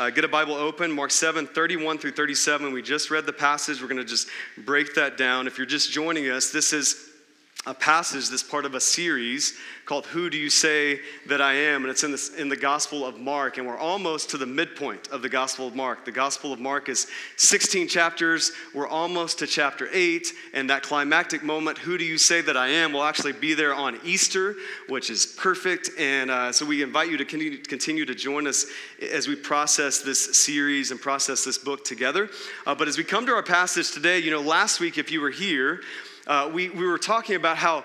uh, get a Bible open, Mark 7, 31 through 37. We just read the passage. We're going to just break that down. If you're just joining us, this is a passage that's part of a series called Who Do You Say That I Am? And it's in, this, in the Gospel of Mark. And we're almost to the midpoint of the Gospel of Mark. The Gospel of Mark is 16 chapters. We're almost to chapter 8. And that climactic moment, Who Do You Say That I Am? will actually be there on Easter, which is perfect. And uh, so we invite you to continue to join us as we process this series and process this book together. Uh, but as we come to our passage today, you know, last week, if you were here, uh, we, we were talking about how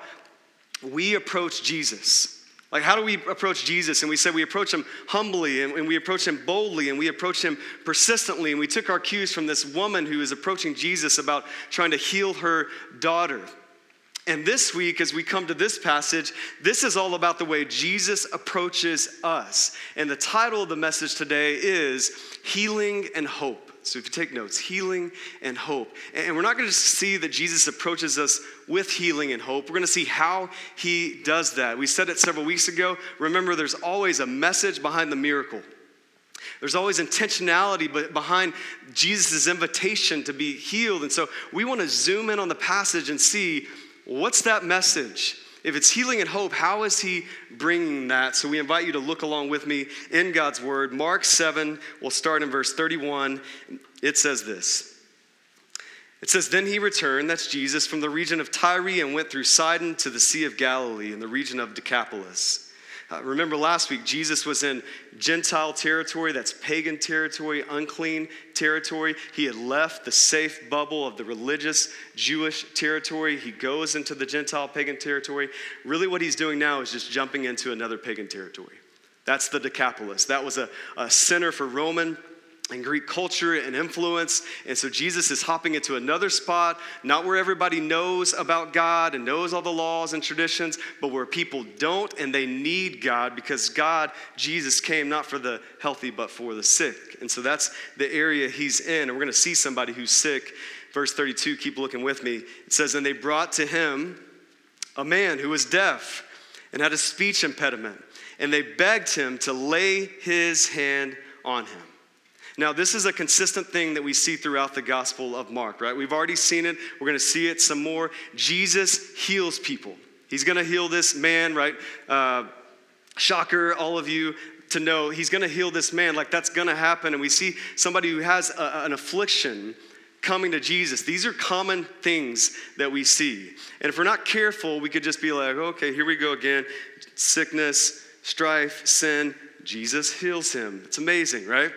we approach Jesus. Like, how do we approach Jesus? And we said we approach him humbly and, and, we approach him boldly and we approach him persistently. And we took our cues from this woman who is approaching Jesus about trying to heal her daughter. And this week, as we come to this passage, this is all about the way Jesus approaches us. And the title of the message today is Healing and Hope. So if you take notes, healing and hope. And we're not going to see that Jesus approaches us with healing and hope. We're going to see how he does that. We said it several weeks ago. Remember, there's always a message behind the miracle. There's always intentionality behind Jesus' invitation to be healed. And so we want to zoom in on the passage and see what's that message? If it's healing and hope, how is he bringing that? So we invite you to look along with me in God's word. Mark 7, we'll start in verse 31. It says this. It says, Then he returned, that's Jesus, from the region of Tyre and went through Sidon to the Sea of Galilee in the region of Decapolis. Uh, remember last week, Jesus was in Gentile territory, that's pagan territory, unclean territory. He had left the safe bubble of the religious Jewish territory. He goes into the Gentile pagan territory. Really, what he's doing now is just jumping into another pagan territory. That's the Decapolis. That was a, a center for Roman and Greek culture and influence. And so Jesus is hopping into another spot, not where everybody knows about God and knows all the laws and traditions, but where people don't and they need God because God, Jesus, came not for the healthy, but for the sick. And so that's the area he's in. And we're going to see somebody who's sick. Verse 32, keep looking with me. It says, And they brought to him a man who was deaf and had a speech impediment, and they begged him to lay his hand on him. Now, this is a consistent thing that we see throughout the Gospel of Mark, right? We've already seen it. We're going to see it some more. Jesus heals people. He's going to heal this man, right? Uh, shocker, all of you to know he's going to heal this man. Like that's going to happen. And we see somebody who has a, an affliction coming to Jesus. These are common things that we see. And if we're not careful, we could just be like, okay, here we go again. Sickness, strife, sin. Jesus heals him. It's amazing, right?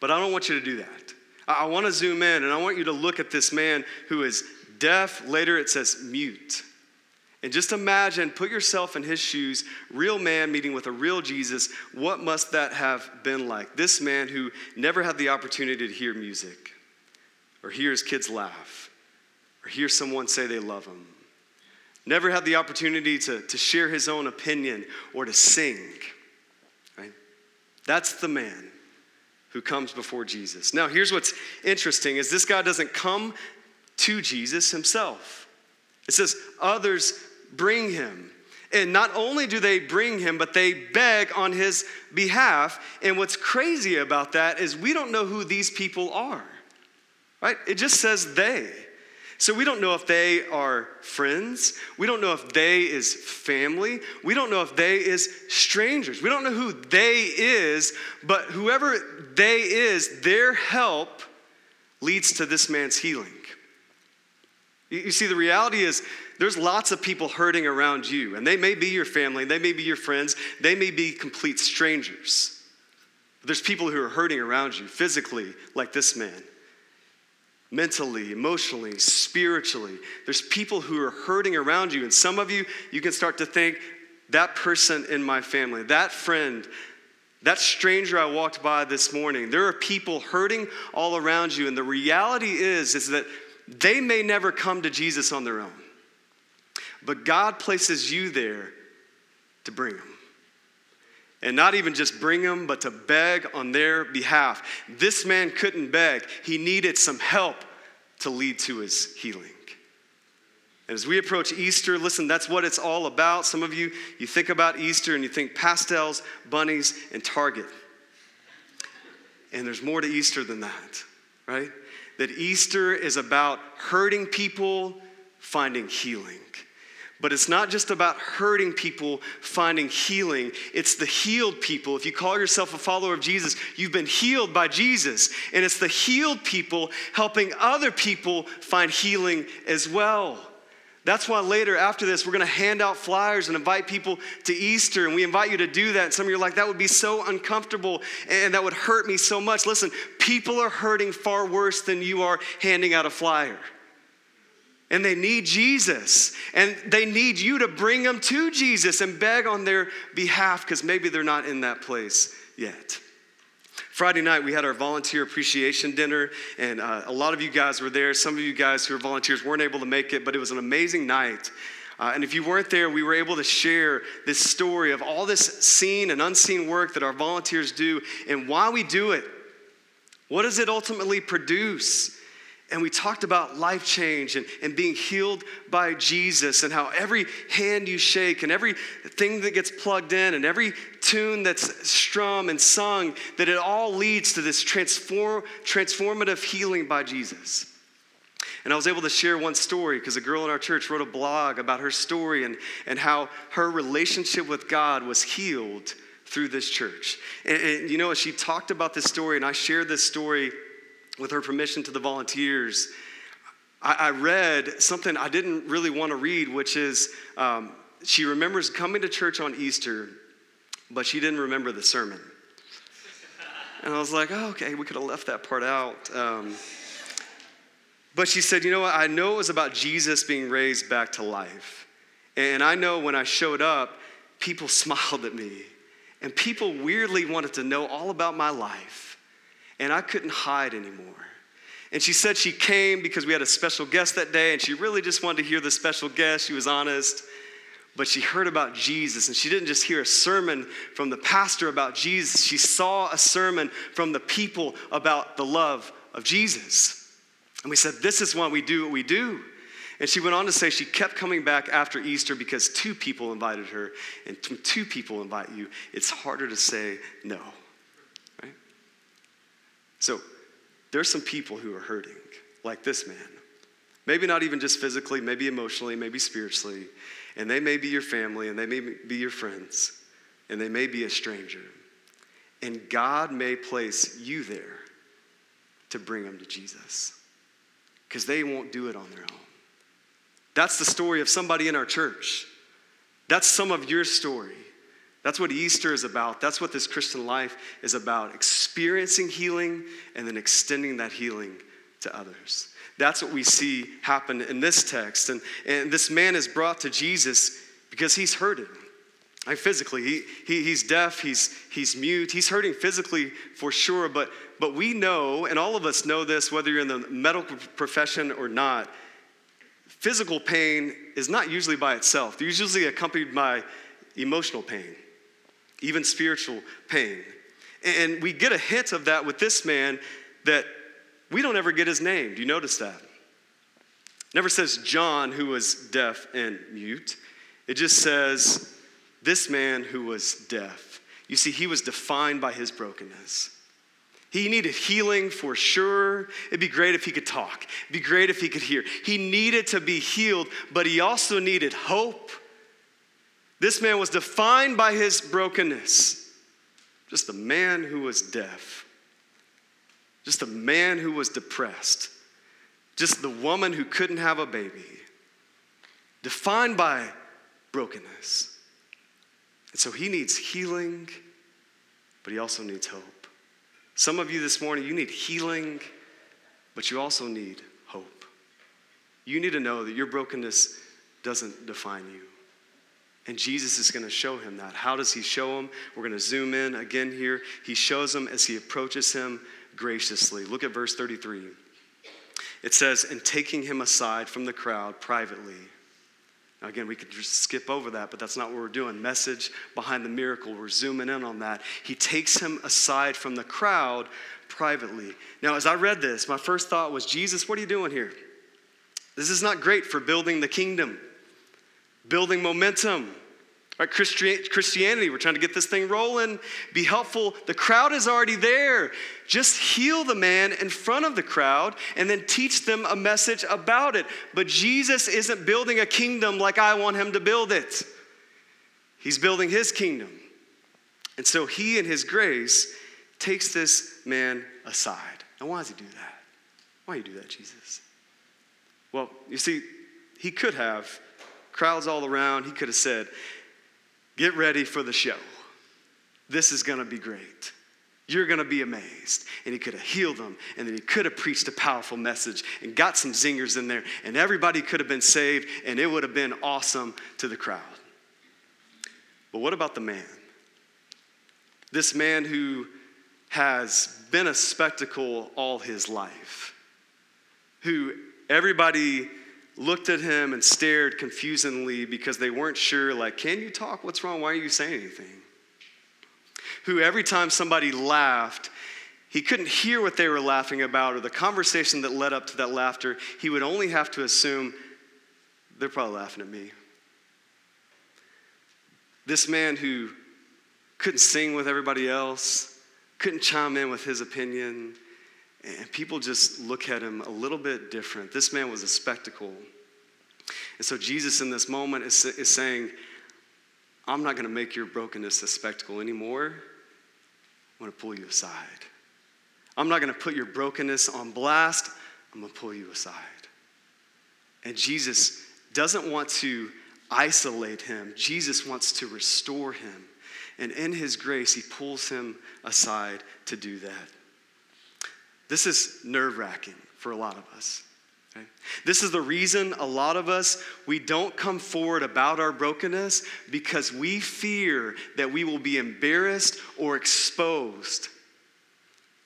But I don't want you to do that. I want to zoom in and I want you to look at this man who is deaf. Later it says mute. And just imagine, put yourself in his shoes, real man meeting with a real Jesus. What must that have been like? This man who never had the opportunity to hear music, or hear his kids laugh, or hear someone say they love him. Never had the opportunity to, to share his own opinion or to sing. Right? That's the man who comes before Jesus. Now, here's what's interesting is this guy doesn't come to Jesus himself. It says others bring him. And not only do they bring him, but they beg on his behalf. And what's crazy about that is we don't know who these people are. Right? It just says they. So we don't know if they are friends. We don't know if they is family. We don't know if they is strangers. We don't know who they is, but whoever they is, their help leads to this man's healing. You see, the reality is there's lots of people hurting around you, and they may be your family, they may be your friends, they may be complete strangers. There's people who are hurting around you physically, like this man mentally, emotionally, spiritually. There's people who are hurting around you. And some of you, you can start to think, that person in my family, that friend, that stranger I walked by this morning, there are people hurting all around you. And the reality is, is that they may never come to Jesus on their own. But God places you there to bring them. And not even just bring them, but to beg on their behalf. This man couldn't beg, he needed some help to lead to his healing. And as we approach Easter, listen, that's what it's all about. Some of you, you think about Easter and you think pastels, bunnies, and Target. And there's more to Easter than that, right? That Easter is about hurting people, finding healing. But it's not just about hurting people finding healing, it's the healed people. If you call yourself a follower of Jesus, you've been healed by Jesus. And it's the healed people helping other people find healing as well. That's why later after this, we're going to hand out flyers and invite people to Easter. And we invite you to do that. And some of you are like, that would be so uncomfortable and that would hurt me so much. Listen, people are hurting far worse than you are handing out a flyer and they need Jesus. And they need you to bring them to Jesus and beg on their behalf because maybe they're not in that place yet. Friday night, we had our volunteer appreciation dinner, and uh, a lot of you guys were there. Some of you guys who are volunteers weren't able to make it, but it was an amazing night. Uh, and if you weren't there, we were able to share this story of all this seen and unseen work that our volunteers do and why we do it. What does it ultimately produce? And we talked about life change and, and being healed by Jesus and how every hand you shake and every thing that gets plugged in and every tune that's strummed and sung, that it all leads to this transform, transformative healing by Jesus. And I was able to share one story because a girl in our church wrote a blog about her story and, and how her relationship with God was healed through this church. And, and you know, she talked about this story, and I shared this story with her permission to the volunteers, I, I read something I didn't really want to read, which is um, she remembers coming to church on Easter, but she didn't remember the sermon. And I was like, oh, okay, we could have left that part out. Um, but she said, you know what? I know it was about Jesus being raised back to life. And I know when I showed up, people smiled at me. And people weirdly wanted to know all about my life and I couldn't hide anymore. And she said she came because we had a special guest that day, and she really just wanted to hear the special guest. She was honest. But she heard about Jesus, and she didn't just hear a sermon from the pastor about Jesus. She saw a sermon from the people about the love of Jesus. And we said, This is why we do what we do. And she went on to say she kept coming back after Easter because two people invited her, and two people invite you, it's harder to say no. So there's some people who are hurting, like this man. Maybe not even just physically, maybe emotionally, maybe spiritually. And they may be your family, and they may be your friends, and they may be a stranger. And God may place you there to bring them to Jesus because they won't do it on their own. That's the story of somebody in our church. That's some of your story. That's what Easter is about. That's what this Christian life is about experiencing healing and then extending that healing to others. That's what we see happen in this text. And, and this man is brought to Jesus because he's hurting. Like physically, he, he, he's deaf, he's, he's mute, he's hurting physically for sure, but, but we know, and all of us know this, whether you're in the medical profession or not, physical pain is not usually by itself. Usually accompanied by emotional pain even spiritual pain. And we get a hint of that with this man that we don't ever get his name. Do you notice that? never says John, who was deaf and mute. It just says this man who was deaf. You see, he was defined by his brokenness. He needed healing for sure. It'd be great if he could talk, it'd be great if he could hear. He needed to be healed, but he also needed hope this man was defined by his brokenness. Just a man who was deaf. Just a man who was depressed. Just the woman who couldn't have a baby. Defined by brokenness. And so he needs healing, but he also needs hope. Some of you this morning, you need healing, but you also need hope. You need to know that your brokenness doesn't define you. And Jesus is going to show him that. How does he show him? We're going to zoom in again here. He shows him as he approaches him graciously. Look at verse 33. It says, And taking him aside from the crowd privately. Now, again, we could just skip over that, but that's not what we're doing. Message behind the miracle. We're zooming in on that. He takes him aside from the crowd privately. Now, as I read this, my first thought was, Jesus, what are you doing here? This is not great for building the kingdom, building momentum Right? Christianity, we're trying to get this thing rolling, be helpful. The crowd is already there. Just heal the man in front of the crowd and then teach them a message about it. But Jesus isn't building a kingdom like I want him to build it, he's building his kingdom. And so he, in his grace, takes this man aside. Now, why does he do that? Why do you do that, Jesus? Well, you see, he could have, crowds all around, he could have said, Get ready for the show. This is going to be great. You're going to be amazed. And he could have healed them, and then he could have preached a powerful message and got some zingers in there, and everybody could have been saved, and it would have been awesome to the crowd. But what about the man? This man who has been a spectacle all his life, who everybody looked at him and stared confusedly because they weren't sure, like, can you talk? What's wrong? Why are you saying anything? Who every time somebody laughed, he couldn't hear what they were laughing about or the conversation that led up to that laughter. He would only have to assume they're probably laughing at me. This man who couldn't sing with everybody else, couldn't chime in with his opinion, and people just look at him a little bit different. This man was a spectacle. And so Jesus in this moment is, is saying, I'm not going to make your brokenness a spectacle anymore. I'm going to pull you aside. I'm not going to put your brokenness on blast. I'm going to pull you aside. And Jesus doesn't want to isolate him, Jesus wants to restore him. And in his grace, he pulls him aside to do that. This is nerve wracking for a lot of us. Okay? This is the reason a lot of us, we don't come forward about our brokenness because we fear that we will be embarrassed or exposed.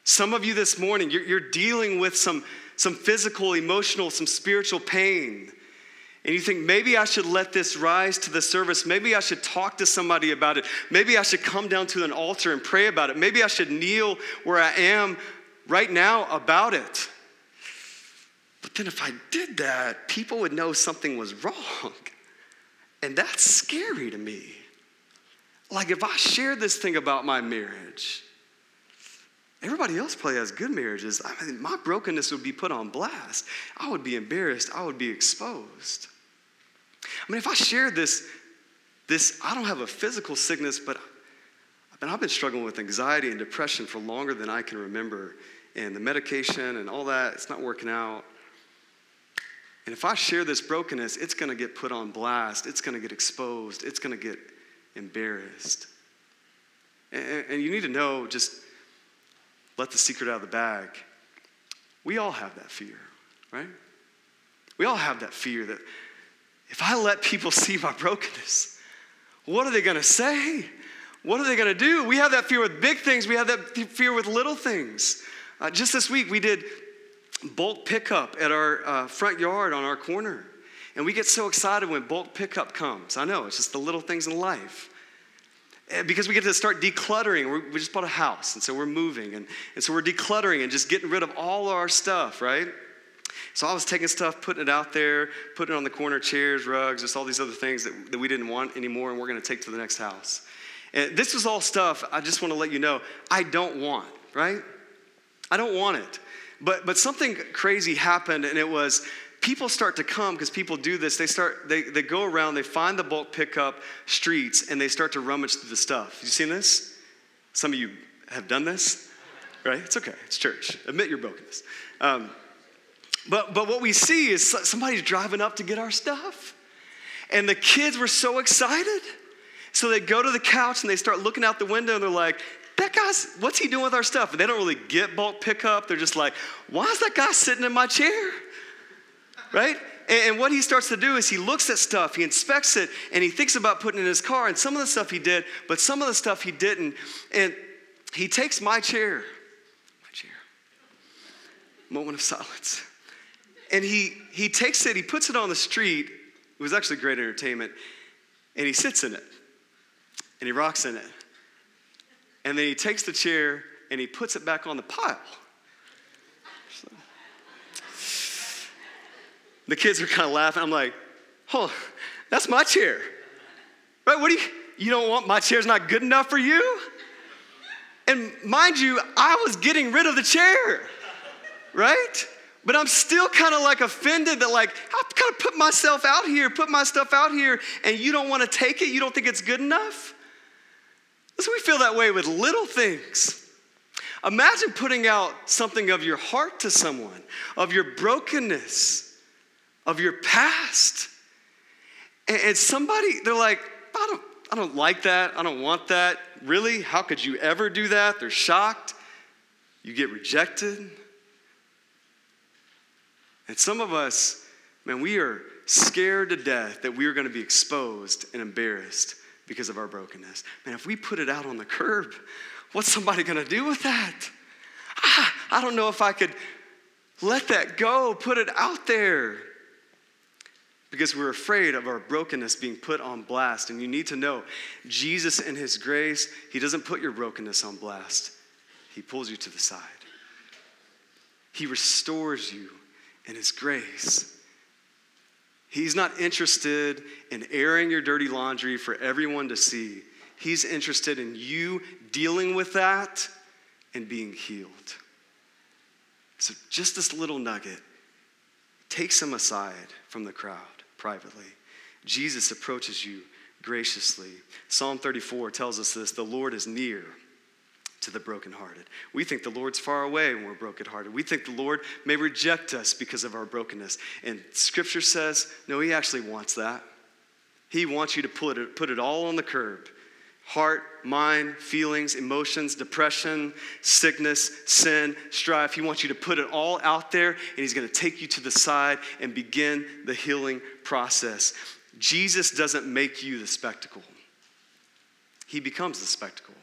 Some of you this morning, you're, you're dealing with some, some physical, emotional, some spiritual pain. And you think, maybe I should let this rise to the service. Maybe I should talk to somebody about it. Maybe I should come down to an altar and pray about it. Maybe I should kneel where I am right now about it. But then if I did that, people would know something was wrong. And that's scary to me. Like if I shared this thing about my marriage, everybody else probably has good marriages. I mean, my brokenness would be put on blast. I would be embarrassed. I would be exposed. I mean, if I shared this, this, I don't have a physical sickness, but I've been struggling with anxiety and depression for longer than I can remember. And the medication and all that, it's not working out. And if I share this brokenness, it's going to get put on blast. It's going to get exposed. It's going to get embarrassed. And, and, you need to know just let the secret out of the bag. We all have that fear, right? We all have that fear that if I let people see my brokenness, what are they going to say? What are they going to do? We have that fear with big things, we have that fear with little things. Uh, just this week, we did bulk pickup at our uh, front yard on our corner. And we get so excited when bulk pickup comes. I know, it's just the little things in life. Eh, because we get to start decluttering. We're, we just bought a house, and so we're moving. And, and so we're decluttering and just getting rid of all our stuff, right? So I was taking stuff, putting it out there, putting it on the corner chairs, rugs, just all these other things that, that we didn't want anymore, and we're going to take to the next house. And this was all stuff I just want to let you know I don't want, right? I don't want it. But, but something crazy happened, and it was people start to come because people do this. They start, they, they go around, they find the bulk pickup streets, and they start to rummage through the stuff. You seen this? Some of you have done this, right? It's okay, it's church. Admit your brokenness. Um, but, but what we see is somebody's driving up to get our stuff. And the kids were so excited. So they go to the couch and they start looking out the window and they're like, that guy's, what's he doing with our stuff? And they don't really get bulk pickup. They're just like, why is that guy sitting in my chair? Right? And, what he starts to do is he looks at stuff, he inspects it, and he thinks about putting in his car. And some of the stuff he did, but some of the stuff he didn't. And he takes my chair, my chair, moment of silence. And he, he takes it, he puts it on the street. It was actually great entertainment. And he sits in it and he rocks in it. And then he takes the chair and he puts it back on the pile. So, the kids are kind of laughing. I'm like, oh, that's my chair. Right? What do you You don't want my chair's not good enough for you? And mind you, I was getting rid of the chair, right? But I'm still kind of like offended that, like, I kind of put myself out here, put my stuff out here, and you don't want to take it? You don't think it's good enough? We feel that way with little things. Imagine putting out something of your heart to someone, of your brokenness, of your past. And, somebody, they're like, I don't, I don't like that. I don't want that. Really? How could you ever do that? They're shocked. You get rejected. And some of us, man, we are scared to death that we are going to be exposed and embarrassed because of our brokenness. Man, if we put it out on the curb, what's somebody to do with that? Ah, I don't know if I could let that go, put it out there. Because we're afraid of our brokenness being put on blast. And you need to know Jesus, in His grace, He doesn't put your brokenness on blast, He pulls you to the side. He restores you in His grace. He's not interested in airing your dirty laundry for everyone to see. He's interested in you dealing with that and being healed. So, just this little nugget takes him aside from the crowd privately. Jesus approaches you graciously. Psalm 34 tells us this the Lord is near to the brokenhearted. We think the Lord's far away when we're brokenhearted. We think the Lord may reject us because of our brokenness. And scripture says, no, He actually wants that. He wants you to put it, put it all on the curb heart, mind, feelings, emotions, depression, sickness, sin, strife. He wants you to put it all out there, and He's going to take you to the side and begin the healing process. Jesus doesn't make you the spectacle, He becomes the spectacle.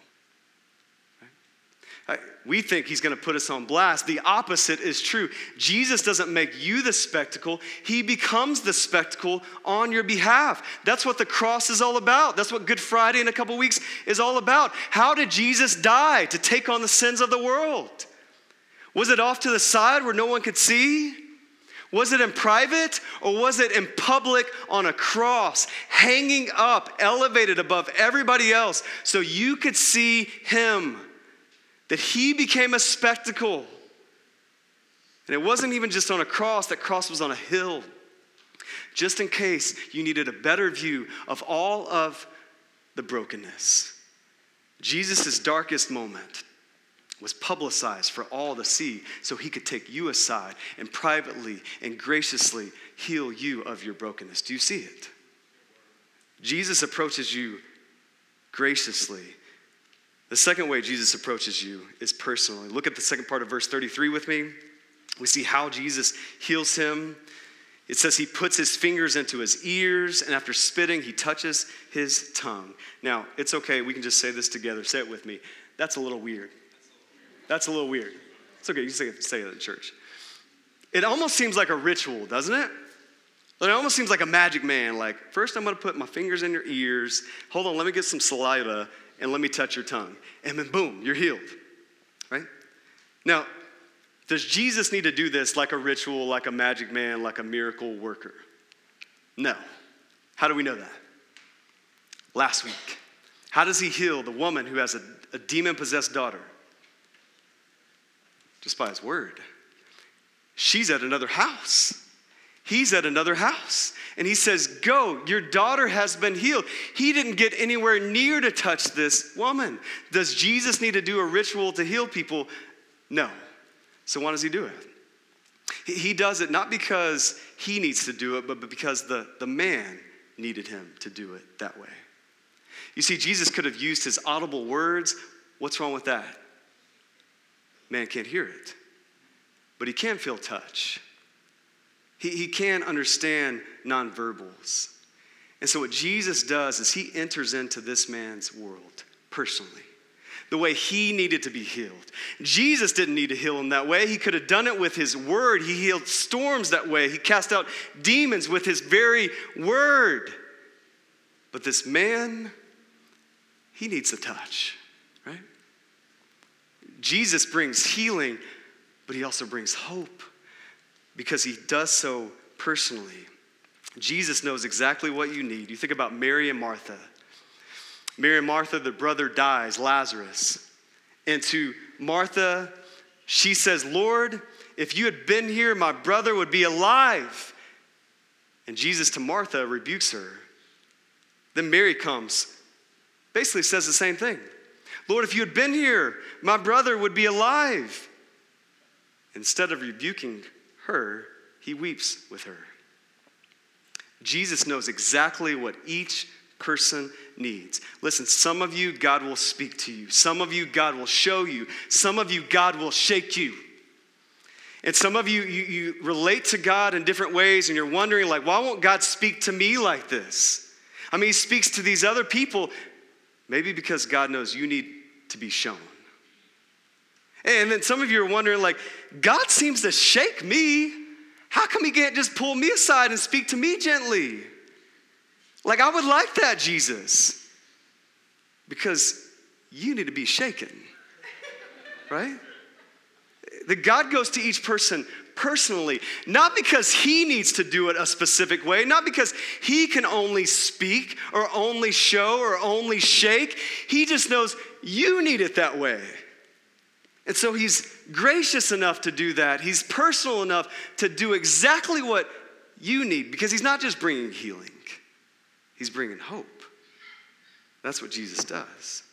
We think he's going to put us on blast. The opposite is true. Jesus doesn't make you the spectacle, he becomes the spectacle on your behalf. That's what the cross is all about. That's what Good Friday in a couple weeks is all about. How did Jesus die to take on the sins of the world? Was it off to the side where no one could see? Was it in private or was it in public on a cross, hanging up, elevated above everybody else so you could see him? That he became a spectacle. And it wasn't even just on a cross, that cross was on a hill. Just in case you needed a better view of all of the brokenness. Jesus' darkest moment was publicized for all to see so he could take you aside and privately and graciously heal you of your brokenness. Do you see it? Jesus approaches you graciously the second way Jesus approaches you is personally. Look at the second part of verse 33 with me. We see how Jesus heals him. It says he puts his fingers into his ears, and after spitting, he touches his tongue. Now, it's okay. We can just say this together. Say it with me. That's a little weird. That's a little weird. It's okay. You say it, say it in church. It almost seems like a ritual, doesn't it? It almost seems like a magic man. Like, first I'm going to put my fingers in your ears. Hold on, let me get some saliva and let me touch your tongue. And then boom, you're healed. Right? Now, does Jesus need to do this like a ritual, like a magic man, like a miracle worker? No. How do we know that? Last week. How does he heal the woman who has a, a demon possessed daughter? Just by his word. She's at another house. He's at another house and he says, Go, your daughter has been healed. He didn't get anywhere near to touch this woman. Does Jesus need to do a ritual to heal people? No. So why does he do it? He does it not because he needs to do it, but because the, the man needed him to do it that way. You see, Jesus could have used his audible words. What's wrong with that? Man can't hear it, but he can feel touch. He, he can understand nonverbals. And so, what Jesus does is he enters into this man's world personally, the way he needed to be healed. Jesus didn't need to heal him that way. He could have done it with his word. He healed storms that way, he cast out demons with his very word. But this man, he needs a touch, right? Jesus brings healing, but he also brings hope because he does so personally. Jesus knows exactly what you need. You think about Mary and Martha. Mary and Martha, the brother dies, Lazarus. And to Martha, she says, Lord, if you had been here, my brother would be alive. And Jesus to Martha rebukes her. Then Mary comes, basically says the same thing. Lord, if you had been here, my brother would be alive. Instead of rebuking her, he weeps with her. Jesus knows exactly what each person needs. Listen, some of you, God will speak to you. Some of you, God will show you. Some of you, God will shake you. And some of you, you, you relate to God in different ways, and you're wondering, like, why won't God speak to me like this? I mean, He speaks to these other people, maybe because God knows you need to be shown. And then some of you are wondering, like, God seems to shake me. How come He can't just pull me aside and speak to me gently? Like, I would like that, Jesus. Because you need to be shaken, right? That God goes to each person personally, not because he needs to do it a specific way, not because he can only speak or only show or only shake. He just knows you need it that way. And so he's gracious enough to do that. He's personal enough to do exactly what you need because he's not just bringing healing, he's bringing hope. That's what Jesus does.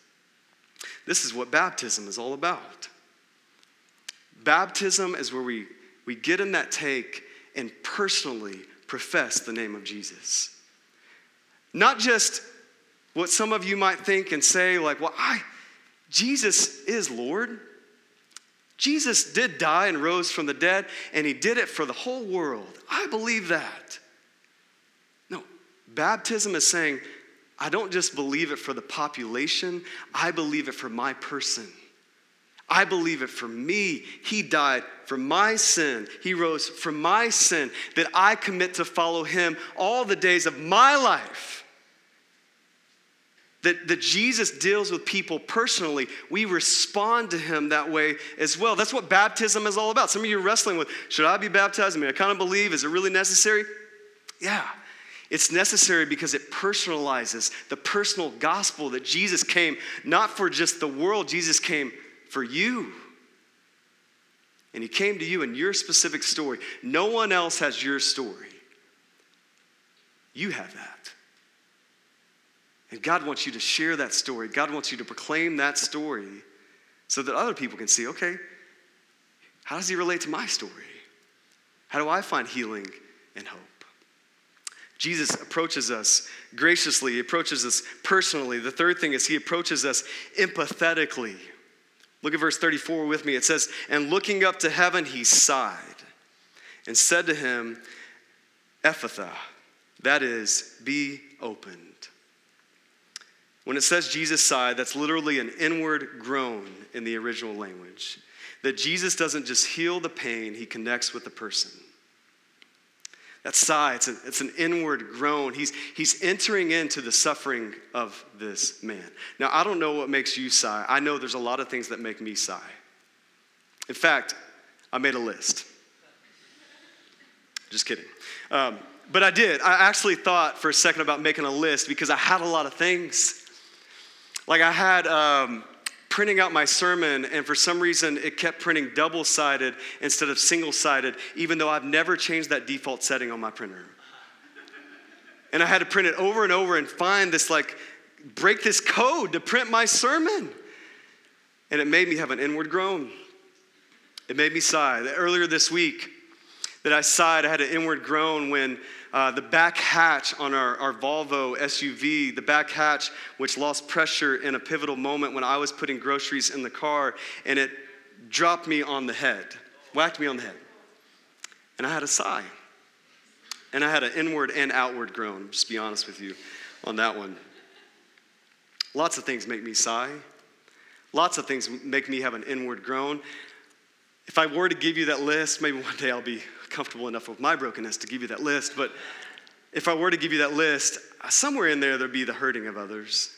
This is what baptism is all about. Baptism is where we, we get in that take and personally profess the name of Jesus. Not just what some of you might think and say, like, well, I, Jesus is Lord. Jesus did die and rose from the dead, and he did it for the whole world. I believe that. No, baptism is saying, I don't just believe it for the population, I believe it for my person. I believe it for me. He died for my sin. He rose for my sin, that I commit to follow him all the days of my life. That, that Jesus deals with people personally. We respond to him that way as well. That's what baptism is all about. Some of you are wrestling with should I be baptized? I mean, I kind of believe, is it really necessary? Yeah. It's necessary because it personalizes the personal gospel that Jesus came not for just the world, Jesus came for you. And he came to you in your specific story. No one else has your story. You have that. And God wants you to share that story. God wants you to proclaim that story so that other people can see okay, how does he relate to my story? How do I find healing and hope? Jesus approaches us graciously, he approaches us personally. The third thing is he approaches us empathetically. Look at verse 34 with me. It says, And looking up to heaven, he sighed and said to him, Ephphatha, that is, be opened. When it says Jesus sighed, that's literally an inward groan in the original language. That Jesus doesn't just heal the pain, he connects with the person. That sigh, it's, a, it's an inward groan. He's, he's entering into the suffering of this man. Now, I don't know what makes you sigh. I know there's a lot of things that make me sigh. In fact, I made a list. Just kidding. Um, but I did. I actually thought for a second about making a list because I had a lot of things. Like I had um, printing out my sermon, and for some reason it kept printing double sided instead of single sided, even though I've never changed that default setting on my printer. And I had to print it over and over and find this, like, break this code to print my sermon. And it made me have an inward groan. It made me sigh. Earlier this week, that I sighed, I had an inward groan when uh, the back hatch on our, our Volvo SUV, the back hatch, which lost pressure in a pivotal moment when I was putting groceries in the car, and it dropped me on the head, whacked me on the head. And I had a sigh. And I had an inward and outward groan, just be honest with you on that one. Lots of things make me sigh. Lots of things make me have an inward groan. If I were to give you that list, maybe one day I'll be comfortable enough with my brokenness to give you that list, but if I were to give you that list, somewhere in there there'd be the hurting of others.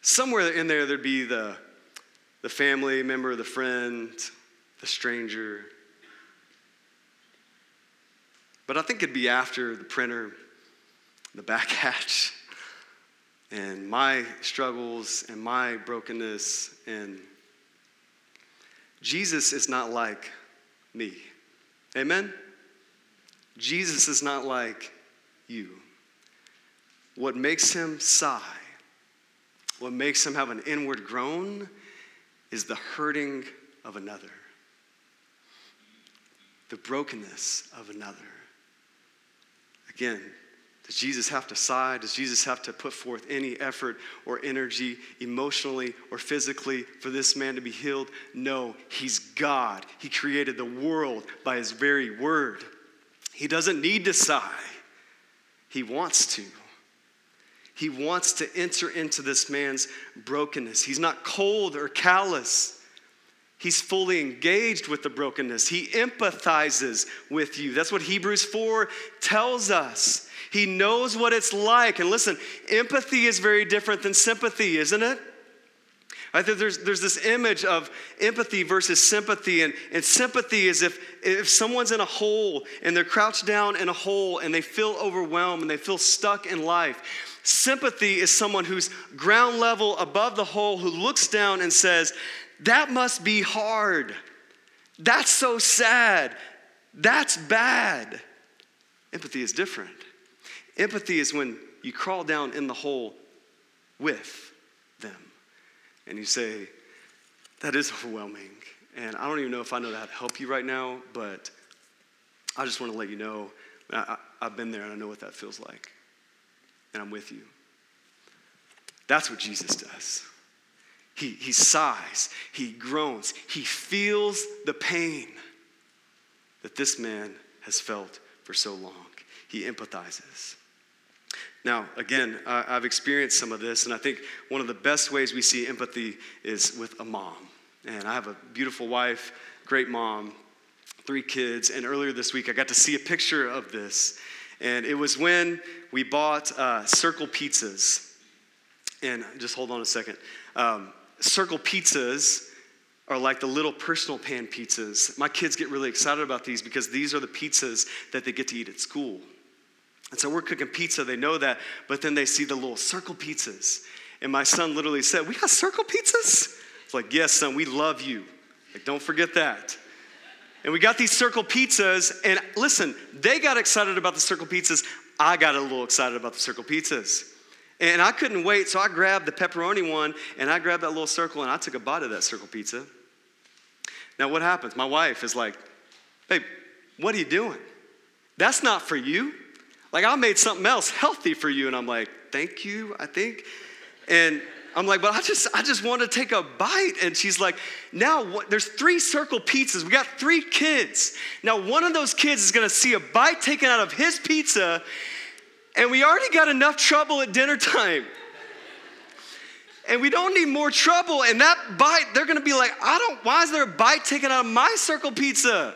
Somewhere in there there'd be the, the family member, the friend, the stranger. But I think it'd be after the printer, the back hatch, and my struggles and my brokenness. And Jesus is not like me. Amen? Jesus is not like you. What makes him sigh, what makes him have an inward groan, is the hurting of another, the brokenness of another. Again, does Jesus have to sigh? Does Jesus have to put forth any effort or energy, emotionally or physically, for this man to be healed? No, he's God. He created the world by his very word. He doesn't need to sigh, he wants to. He wants to enter into this man's brokenness. He's not cold or callous. He's fully engaged with the brokenness. He empathizes with you. That's what Hebrews 4 tells us. He knows what it's like. And listen, empathy is very different than sympathy, isn't it? I think there's, there's this image of empathy versus sympathy. And, and sympathy is if, if someone's in a hole and they're crouched down in a hole and they feel overwhelmed and they feel stuck in life. Sympathy is someone who's ground level above the hole who looks down and says, That must be hard. That's so sad. That's bad. Empathy is different. Empathy is when you crawl down in the hole with them and you say, That is overwhelming. And I don't even know if I know how to help you right now, but I just want to let you know I, have been there and I know what that feels like. And I'm with you. That's what Jesus does. He, he sighs, he groans, he feels the pain that this man has felt for so long. He empathizes. Now, again, I've experienced some of this, and I think one of the best ways we see empathy is with a mom. And I have a beautiful wife, great mom, three kids, and earlier this week I got to see a picture of this. And it was when we bought uh, Circle Pizzas. And just hold on a second. Um, Circle Pizzas are like the little personal pan pizzas. My kids get really excited about these because these are the pizzas that they get to eat at school. And so we're cooking pizza, they know that, but then they see the little circle pizzas. And my son literally said, We got circle pizzas? It's like, Yes, son, we love you. Like, don't forget that. And we got these circle pizzas, and listen, they got excited about the circle pizzas. I got a little excited about the circle pizzas. And I couldn't wait, so I grabbed the pepperoni one and I grabbed that little circle and I took a bite of that circle pizza. Now, what happens? My wife is like, Babe, what are you doing? That's not for you. Like, I made something else healthy for you. And I'm like, thank you, I think. And I'm like, but I just, I just want to take a bite. And she's like, now what, there's three circle pizzas. We got three kids. Now one of those kids is going to see a bite taken out of his pizza, and we already got enough trouble at dinner time. And we don't need more trouble. And that bite, they're going to be like, I don't, why is there a bite taken out of my circle pizza?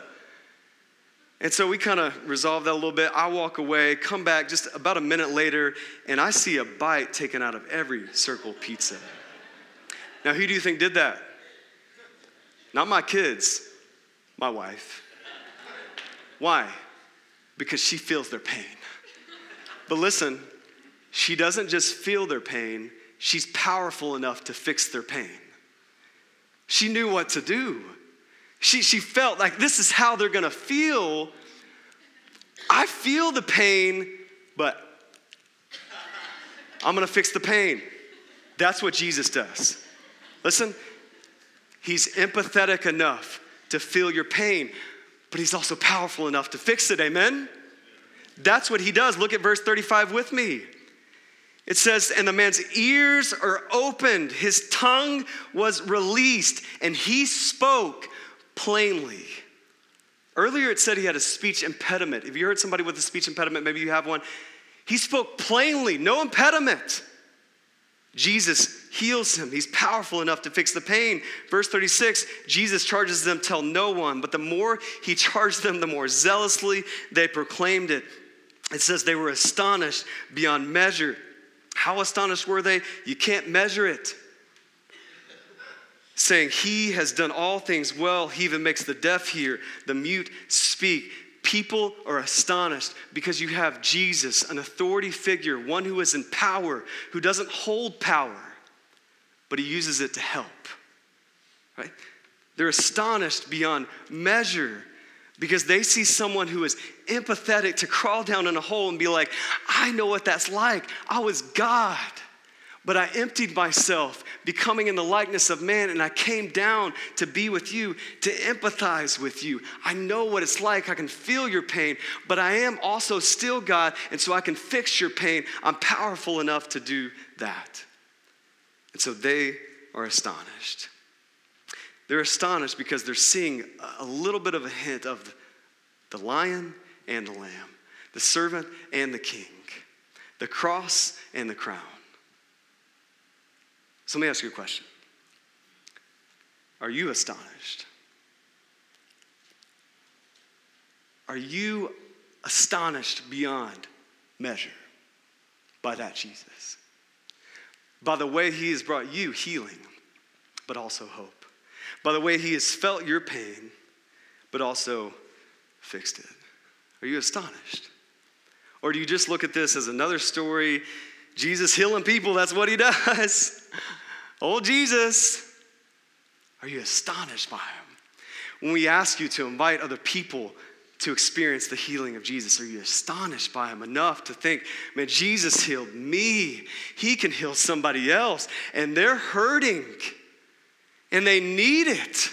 And so we kind of resolve that a little bit. I walk away, come back just about a minute later, and I see a bite taken out of every circle pizza. Now, who do you think did that? Not my kids, my wife. Why? Because she feels their pain. But listen, she doesn't just feel their pain, she's powerful enough to fix their pain. She knew what to do. She, she felt like this is how they're gonna feel. I feel the pain, but I'm gonna fix the pain. That's what Jesus does. Listen, he's empathetic enough to feel your pain, but he's also powerful enough to fix it. Amen? That's what he does. Look at verse 35 with me. It says, And the man's ears are opened, his tongue was released, and he spoke plainly. Earlier it said he had a speech impediment. If you heard somebody with a speech impediment, maybe you have one. He spoke plainly, no impediment. Jesus heals him. He's powerful enough to fix the pain. Verse 36 Jesus charges them, tell no one. But the more he charged them, the more zealously they proclaimed it. It says they were astonished beyond measure. How astonished were they? You can't measure it saying, He has done all things well. He even makes the deaf hear, the mute speak. People are astonished because you have Jesus, an authority figure, one who is in power, who doesn't hold power, but he uses it to help. Right? They're astonished beyond measure because they see someone who is empathetic to crawl down in a hole and be like, I know what that's like. I was God, but I emptied myself, becoming in the likeness of man, and I came down to be with you, to empathize with you. I know what it's like. I can feel your pain, but I am also still God, and so I can fix your pain. I'm powerful enough to do that. And so they are astonished. They're astonished because they're seeing a little bit of a hint of the lion and the lamb, the servant and the king, the cross and the crown. So let me ask you a question Are you astonished? Are you astonished beyond measure by that Jesus? By the way he has brought you healing, but also hope by the way he has felt your pain, but also fixed it. Are you astonished? Or do you just look at this as another story? Jesus healing people, that's what he does. Oh, Jesus. Are you astonished by him? When we ask you to invite other people to experience the healing of Jesus, are you astonished by him enough to think, man, Jesus healed me? He can heal somebody else, and they're hurting and they need it.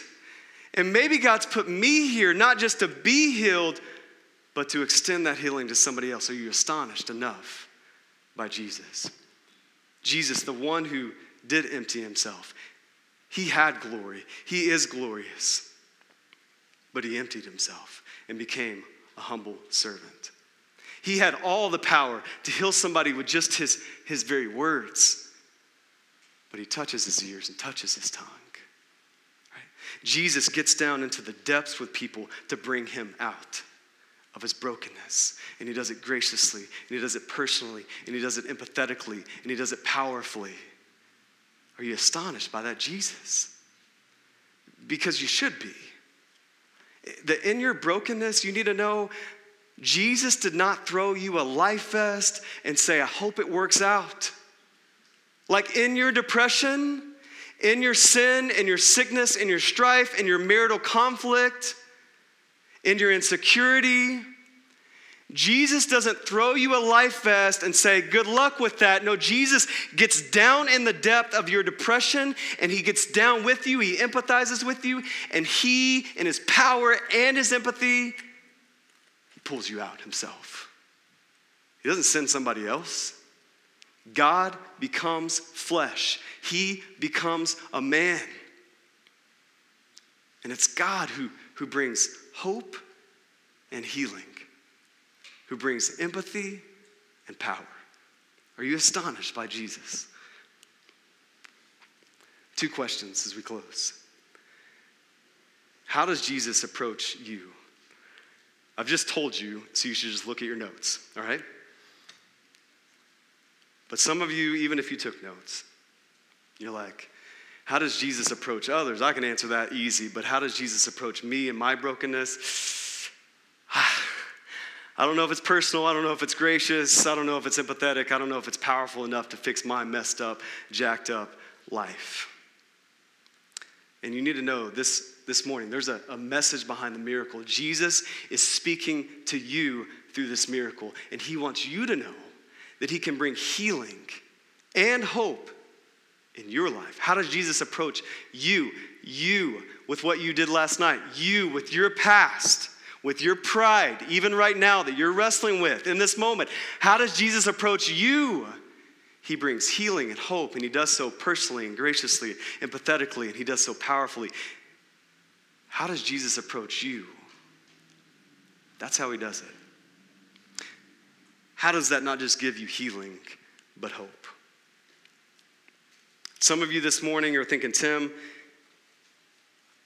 And maybe God's put me here not just to be healed, but to extend that healing to somebody else. Are you astonished enough by Jesus? Jesus, the one who did empty himself, he had glory, he is glorious, but he emptied himself and became a humble servant. He had all the power to heal somebody with just his, his very words, but he touches his ears and touches his tongue. Jesus gets down into the depths with people to bring him out of his brokenness. And he does it graciously, and he does it personally, and he does it empathetically, and he does it powerfully. Are you astonished by that Jesus? Because you should be. That in your brokenness, you need to know Jesus did not throw you a life vest and say, I hope it works out. Like in your depression, in your sin, in your sickness, in your strife, in your marital conflict, in your insecurity. Jesus doesn't throw you a life vest and say, Good luck with that. No, Jesus gets down in the depth of your depression and he gets down with you. He empathizes with you, and he, in his power and his empathy, pulls you out himself. He doesn't send somebody else. God becomes flesh, He becomes a man. And it's God who, who brings hope and healing, who brings empathy and power. Are you astonished by Jesus? Two questions as we close. How does Jesus approach you? I've just told you, so you should just look at your notes, all right? But some of you, even if you took notes, you're like, how does Jesus approach others? I can answer that easy, but how does Jesus approach me and my brokenness? I don't know if it's personal. I don't know if it's gracious. I don't know if it's empathetic. I don't know if it's powerful enough to fix my messed up, jacked up life. And you need to know this this morning there's a, a message behind the miracle. Jesus is speaking to you through this miracle, and he wants you to know that he can bring healing and hope in your life? How does Jesus approach you, you with what you did last night, you with your past, with your pride, even right now that you're wrestling with in this moment? How does Jesus approach you? He brings healing and hope, and he does so personally and graciously and pathetically, and he does so powerfully. How does Jesus approach you? That's how he does it. How does that not just give you healing, but hope? Some of you this morning are thinking, Tim,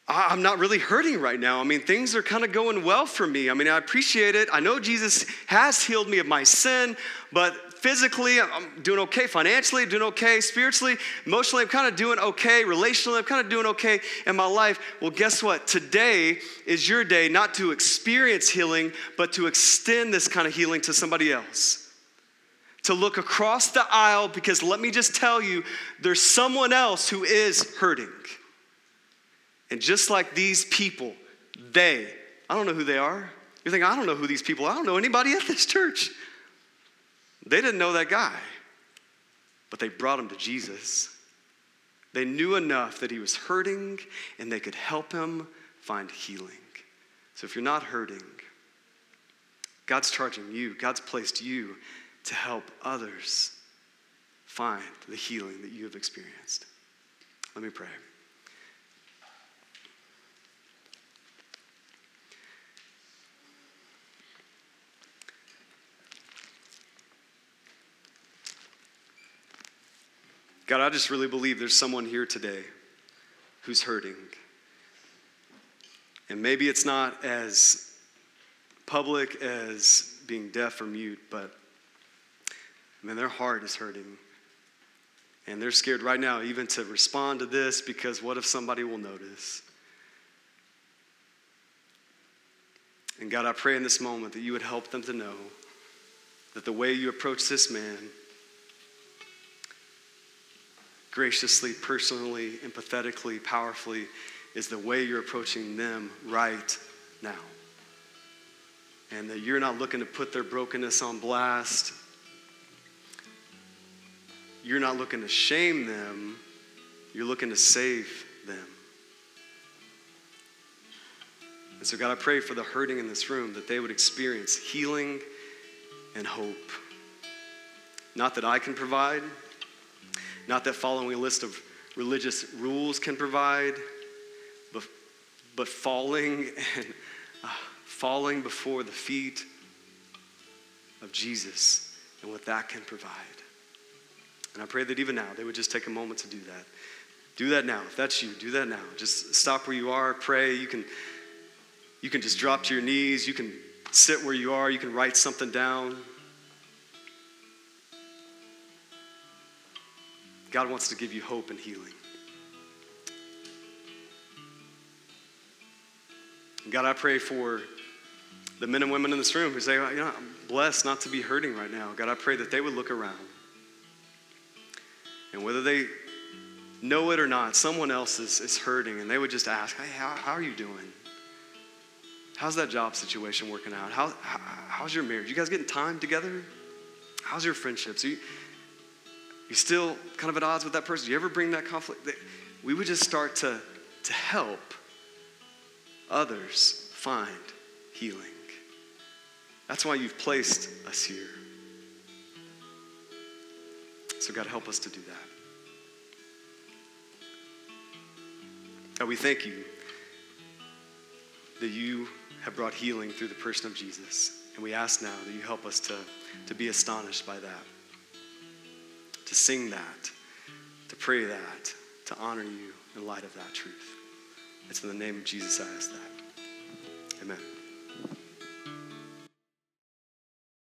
I'm not really hurting right now. I mean, things are kind of going well for me. I mean, I appreciate it. I know Jesus has healed me of my sin, but physically, I'm doing okay. Financially, doing okay. Spiritually, emotionally, I'm kind of doing okay. Relationally, I'm kind of doing okay in my life. Well, guess what? Today is your day not to experience healing, but to extend this kind of healing to somebody else to look across the aisle because let me just tell you, there's someone else who is hurting. And just like these people, they, I don't know who they are. You're thinking, I don't know who these people are. I don't know anybody at this church. They didn't know that guy, but they brought him to Jesus. They knew enough that he was hurting and they could help him find healing. So if you're not hurting, God's charging you, God's placed you to help others find the healing that you have experienced. Let me pray. God, I just really believe there's someone here today who's hurting. And maybe it's not as public as being deaf or mute, but I mean, their heart is hurting. And they're scared right now even to respond to this because what if somebody will notice? And God, I pray in this moment that you would help them to know that the way you approach this man, graciously, personally, empathetically, powerfully, is the way you're approaching them right now. And that you're not looking to put their brokenness on blast you're not looking to shame them, you're looking to save them. And so, God, I pray for the hurting in this room that they would experience healing and hope. Not that I can provide, not that following a list of religious rules can provide, but, but falling and uh, falling before the feet of Jesus and what that can provide. And I pray that even now they would just take a moment to do that. Do that now. If that's you, do that now. Just stop where you are, pray. You can, you can just drop to your knees. You can sit where you are. You can write something down. God wants to give you hope and healing. God, I pray for the men and women in this room who say, oh, you know, I'm blessed not to be hurting right now. God, I pray that they would look around. And whether they know it or not, someone else is, is hurting, and they would just ask, Hey, how, how are you doing? How's that job situation working out? How, how, how's your marriage? You guys getting time together? How's your friendships? Are you, you still kind of at odds with that person? Do you ever bring that conflict? We would just start to, to help others find healing. That's why you've placed us here. So, God, help us to do that. God, we thank you that you have brought healing through the person of Jesus. And we ask now that you help us to, to be astonished by that, to sing that, to pray that, to honor you in light of that truth. It's in the name of Jesus I ask that. Amen.